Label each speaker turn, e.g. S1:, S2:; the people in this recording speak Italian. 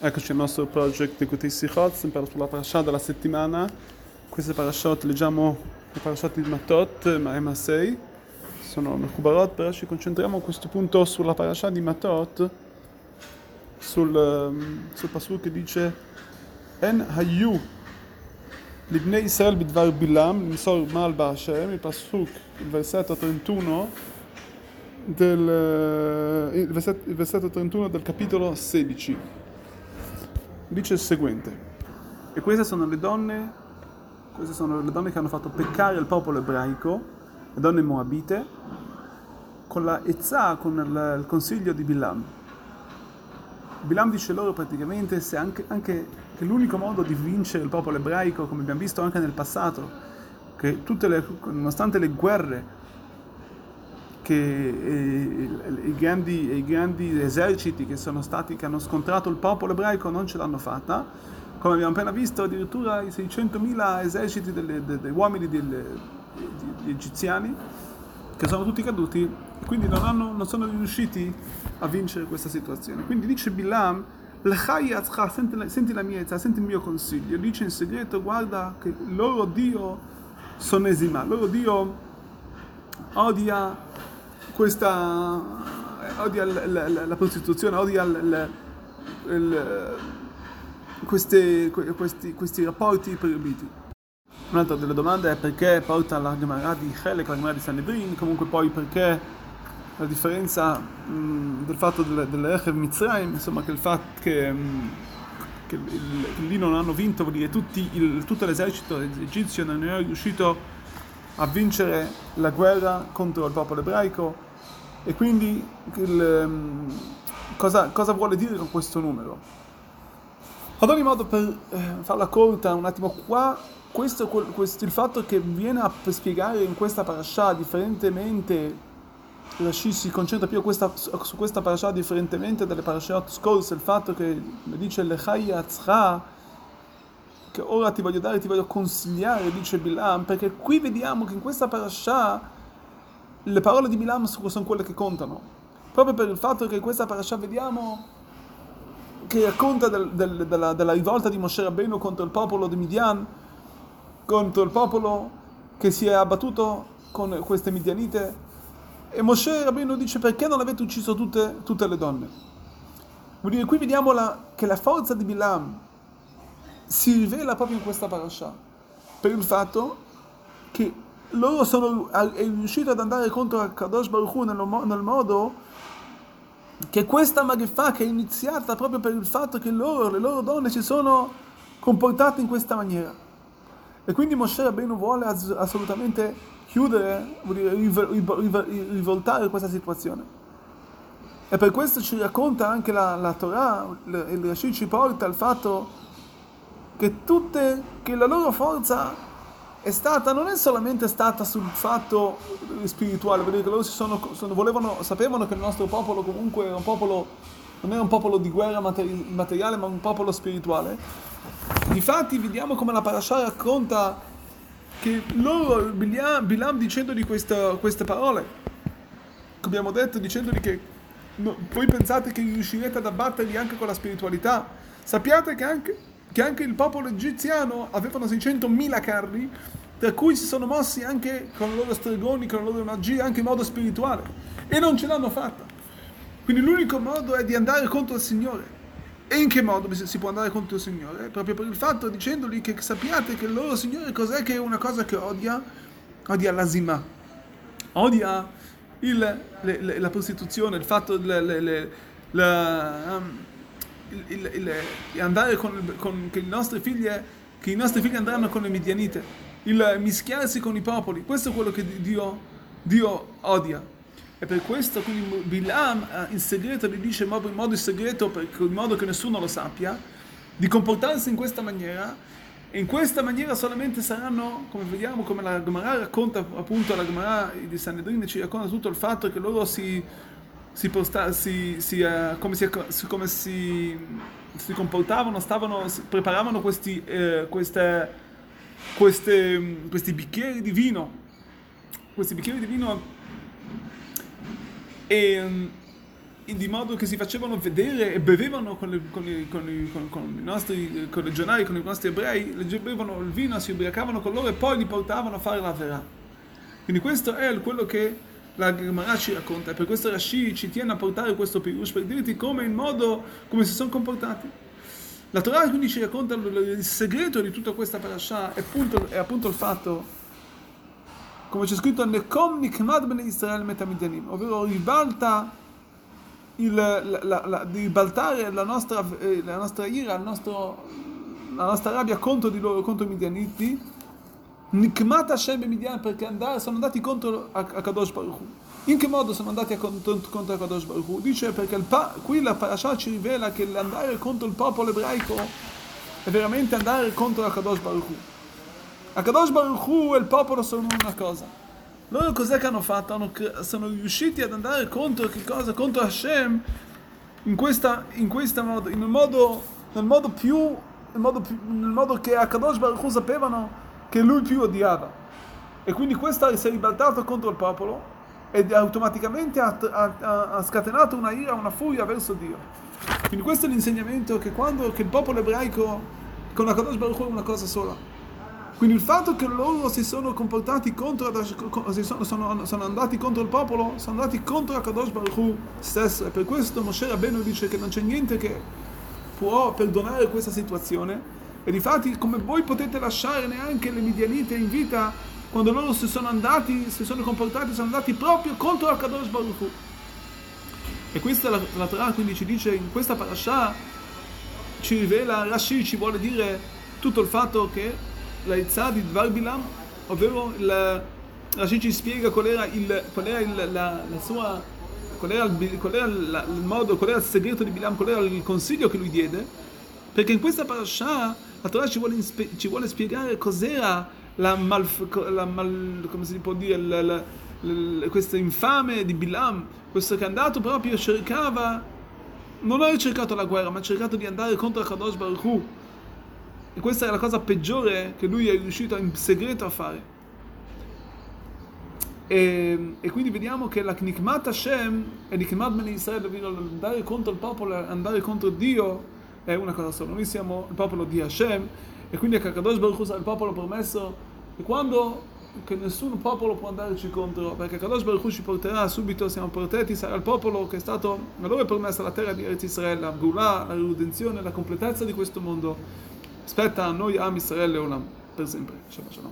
S1: Eccoci al nostro project di Kutei Sichot, sempre sulla parasha della settimana. Queste parashot leggiamo le parashot di Matot, Maema 6, sono Mechubarot, però ci concentriamo a questo punto sulla parasha di Matot, sul, um, sul pasuk che dice En hayu libnei Israel bidvar bilam, l'imsor mal ba'ashem, il pasuk, il versetto 31 del, eh, il versetto 31 del capitolo 16 dice il seguente, e queste sono le donne, queste sono le donne che hanno fatto peccare il popolo ebraico, le donne moabite, con la Ezza, con il, il consiglio di Bilam. Bilam dice loro praticamente se anche, anche che l'unico modo di vincere il popolo ebraico, come abbiamo visto anche nel passato, che le, nonostante le guerre che i grandi, i grandi, eserciti che sono stati, che hanno scontrato il popolo ebraico non ce l'hanno fatta, come abbiamo appena visto addirittura i 600.000 eserciti degli, degli uomini degli, egiziani che sono tutti caduti quindi non, hanno, non, sono riusciti a vincere questa situazione. Quindi dice Bilam, senti, senti la mia età, senti il mio consiglio, dice in segreto guarda che loro Dio sono esima, loro Dio odia questa odia la, la, la prostituzione, odia il, il, questi, questi, questi, rapporti proibiti. Un'altra delle domande è perché porta la Gemara di Chelek, la Gemara di Sanedrin, comunque poi perché la differenza mh, del fatto dell'Echev Mitzrayim, insomma che il fatto che, mh, che, lì non hanno vinto, vuol dire tutti, tutto l'esercito egizio non è riuscito a vincere la guerra contro il popolo ebraico e quindi il, um, cosa, cosa, vuole dire con questo numero? Ad ogni modo, per eh, farla corta un attimo qua, questo, questo, il fatto che viene a spiegare in questa parasha differentemente Rashi si concentra più questa, su questa parasha differentemente dalle parashat scorse, il fatto che dice Lechai Atzcha, che ora ti voglio dare, ti voglio consigliare, dice Bilam, perché qui vediamo che in questa parasha le parole di Bilam sono quelle che contano. Proprio per il fatto che in questa parasha vediamo che racconta del, del, della, della, rivolta di Moshe Rabbeinu contro il popolo di Midian, contro il popolo che si è abbattuto con queste midianite. E Moshe Rabbeinu dice perché non avete ucciso tutte, tutte le donne? Vuol dire, qui vediamo la, che la forza di Bilam si rivela proprio in questa parasha, per il fatto che loro sono riusciti ad andare contro Kadosh Baruch Hu nel, nel modo che questa Magifà che è iniziata proprio per il fatto che loro, le loro donne si sono comportate in questa maniera. E quindi Moshe Rabbeinu vuole assolutamente chiudere, rivoltare questa situazione. E per questo ci racconta anche la, la Torah, il Rashid ci porta al fatto che tutte, che la loro forza è stata, non è solamente stata sul fatto spirituale, perché loro sono, sono, volevano, sapevano che il nostro popolo comunque era un popolo, non era un popolo di guerra materi- materiale, ma un popolo spirituale. Difatti vediamo come la parasha racconta che loro, Bilam, Bilam dicendogli questa, queste parole, come abbiamo detto, dicendogli che no, voi pensate che riuscirete ad abbatterli anche con la spiritualità, sappiate che anche che anche il popolo egiziano avevano 600.000 carri, per cui si sono mossi anche con i loro stregoni, con la loro magia, anche in modo spirituale, e non ce l'hanno fatta. Quindi l'unico modo è di andare contro il Signore. E in che modo si può andare contro il Signore? Proprio per il fatto dicendogli che sappiate che il loro Signore cos'è che è una cosa che odia? Odia l'asima, odia il, le, le, la prostituzione, il fatto, le, le, la, um, il, il, andare con, con che, i nostri figli, che i nostri figli andranno con le midianite, il mischiarsi con i popoli, questo è quello che Dio, Dio odia. E per questo quindi Bilam eh, in segreto gli dice in modo, in modo segreto, in modo che nessuno lo sappia, di comportarsi in questa maniera e in questa maniera solamente saranno, come vediamo, come la Gemara racconta appunto, la Gemara di Sanedrine ci racconta tutto il fatto che loro si si, posta, si, si, uh, come, si, come si, si, comportavano, stavano, preparavano questi, uh, queste, queste, questi bicchieri di vino, questi bicchieri di vino e, di modo che si facevano vedere e bevevano con, le, con, le, con, le, con i nostri con legionari, con i nostri ebrei, bevevano il vino, si ubriacavano con loro e poi li portavano a fare la verà. Quindi questo è quello che la Gemara ci racconta e per questo Rashi ci tiene a portare questo pirush per dirti come in modo, come si sono comportati. La Torah quindi ci racconta il segreto di tutta questa parasha è appunto, è appunto il fatto come c'è scritto Nekom Nikmad Bene Israel Metamidianim, ovvero ribalta il, la, la, la, di ribaltare la nostra, eh, la nostra ira, nostro, la nostra rabbia contro di loro, contro i Midianiti, Nikmat Hashem e Midian perché andare, sono andati contro a, Kadosh Baruch. In che modo sono andati a, contro, contro a Kadosh Baruch? Dice perché pa, qui la parasha ci rivela che l'andare contro il popolo ebraico è veramente andare contro a Kadosh Baruch. A Kadosh Baruch e il popolo sono una cosa. Loro cos'è che hanno fatto? Hanno, sono riusciti ad andare contro che cosa? Contro Hashem in questa, in questa modo, in modo, nel modo più, nel modo, più, nel modo che a Kadosh Baruch sapevano che lui più odiava. E quindi questo si è ribaltato contro il popolo ed automaticamente ha, ha, ha, scatenato una ira, una furia verso Dio. Quindi questo è l'insegnamento che quando che il popolo ebraico con la Kadosh Baruch è una cosa sola. Quindi il fatto che loro si sono comportati contro, sono, sono, sono andati contro il popolo, sono andati contro Akadosh Baruch stesso. E per questo Moshe Rabbeinu dice che non c'è niente che può perdonare questa situazione. E difatti come voi potete lasciare neanche le midianite in vita quando loro si sono andati, si sono comportati, sono andati proprio contro Akadosh Baruch Hu. E questa la, la Torah quindi ci dice in questa parasha ci rivela, Rashi ci vuole dire tutto il fatto che l'Aizà di Dvar Bilam, ovvero il, Rashi ci spiega qual era, il, qual era il, la, la, sua, qual era, il, qual era la, il modo, qual era il segreto di Bilam, qual era il consiglio che lui diede, perché in questa parasha la Torah ci vuole, ci vuole spiegare cos'era la, mal, la mal, come si può dire, la, la, questo infame di Bilam, questo che è andato proprio, cercava, non ha cercato la guerra, ma ha cercato di andare contro Kadosh Baruch Hu, e questa è la cosa peggiore che lui è riuscito in segreto a fare. E, e quindi vediamo che la Knikmat Hashem e Nikmat Ben Israele, andare contro il popolo, andare contro Dio, è una cosa sola. Noi siamo il popolo di Hashem e quindi a Kakadosh Baruch Hu il popolo promesso e quando che nessun popolo può andarci contro perché Kadosh Baruch Hu ci porterà subito siamo protetti sarà il popolo che è stato a loro è promessa la terra di Eretz Israele la Gula, la redenzione la completezza di questo mondo Spetta a noi Am Israele Olam per sempre. Shabbat Shalom.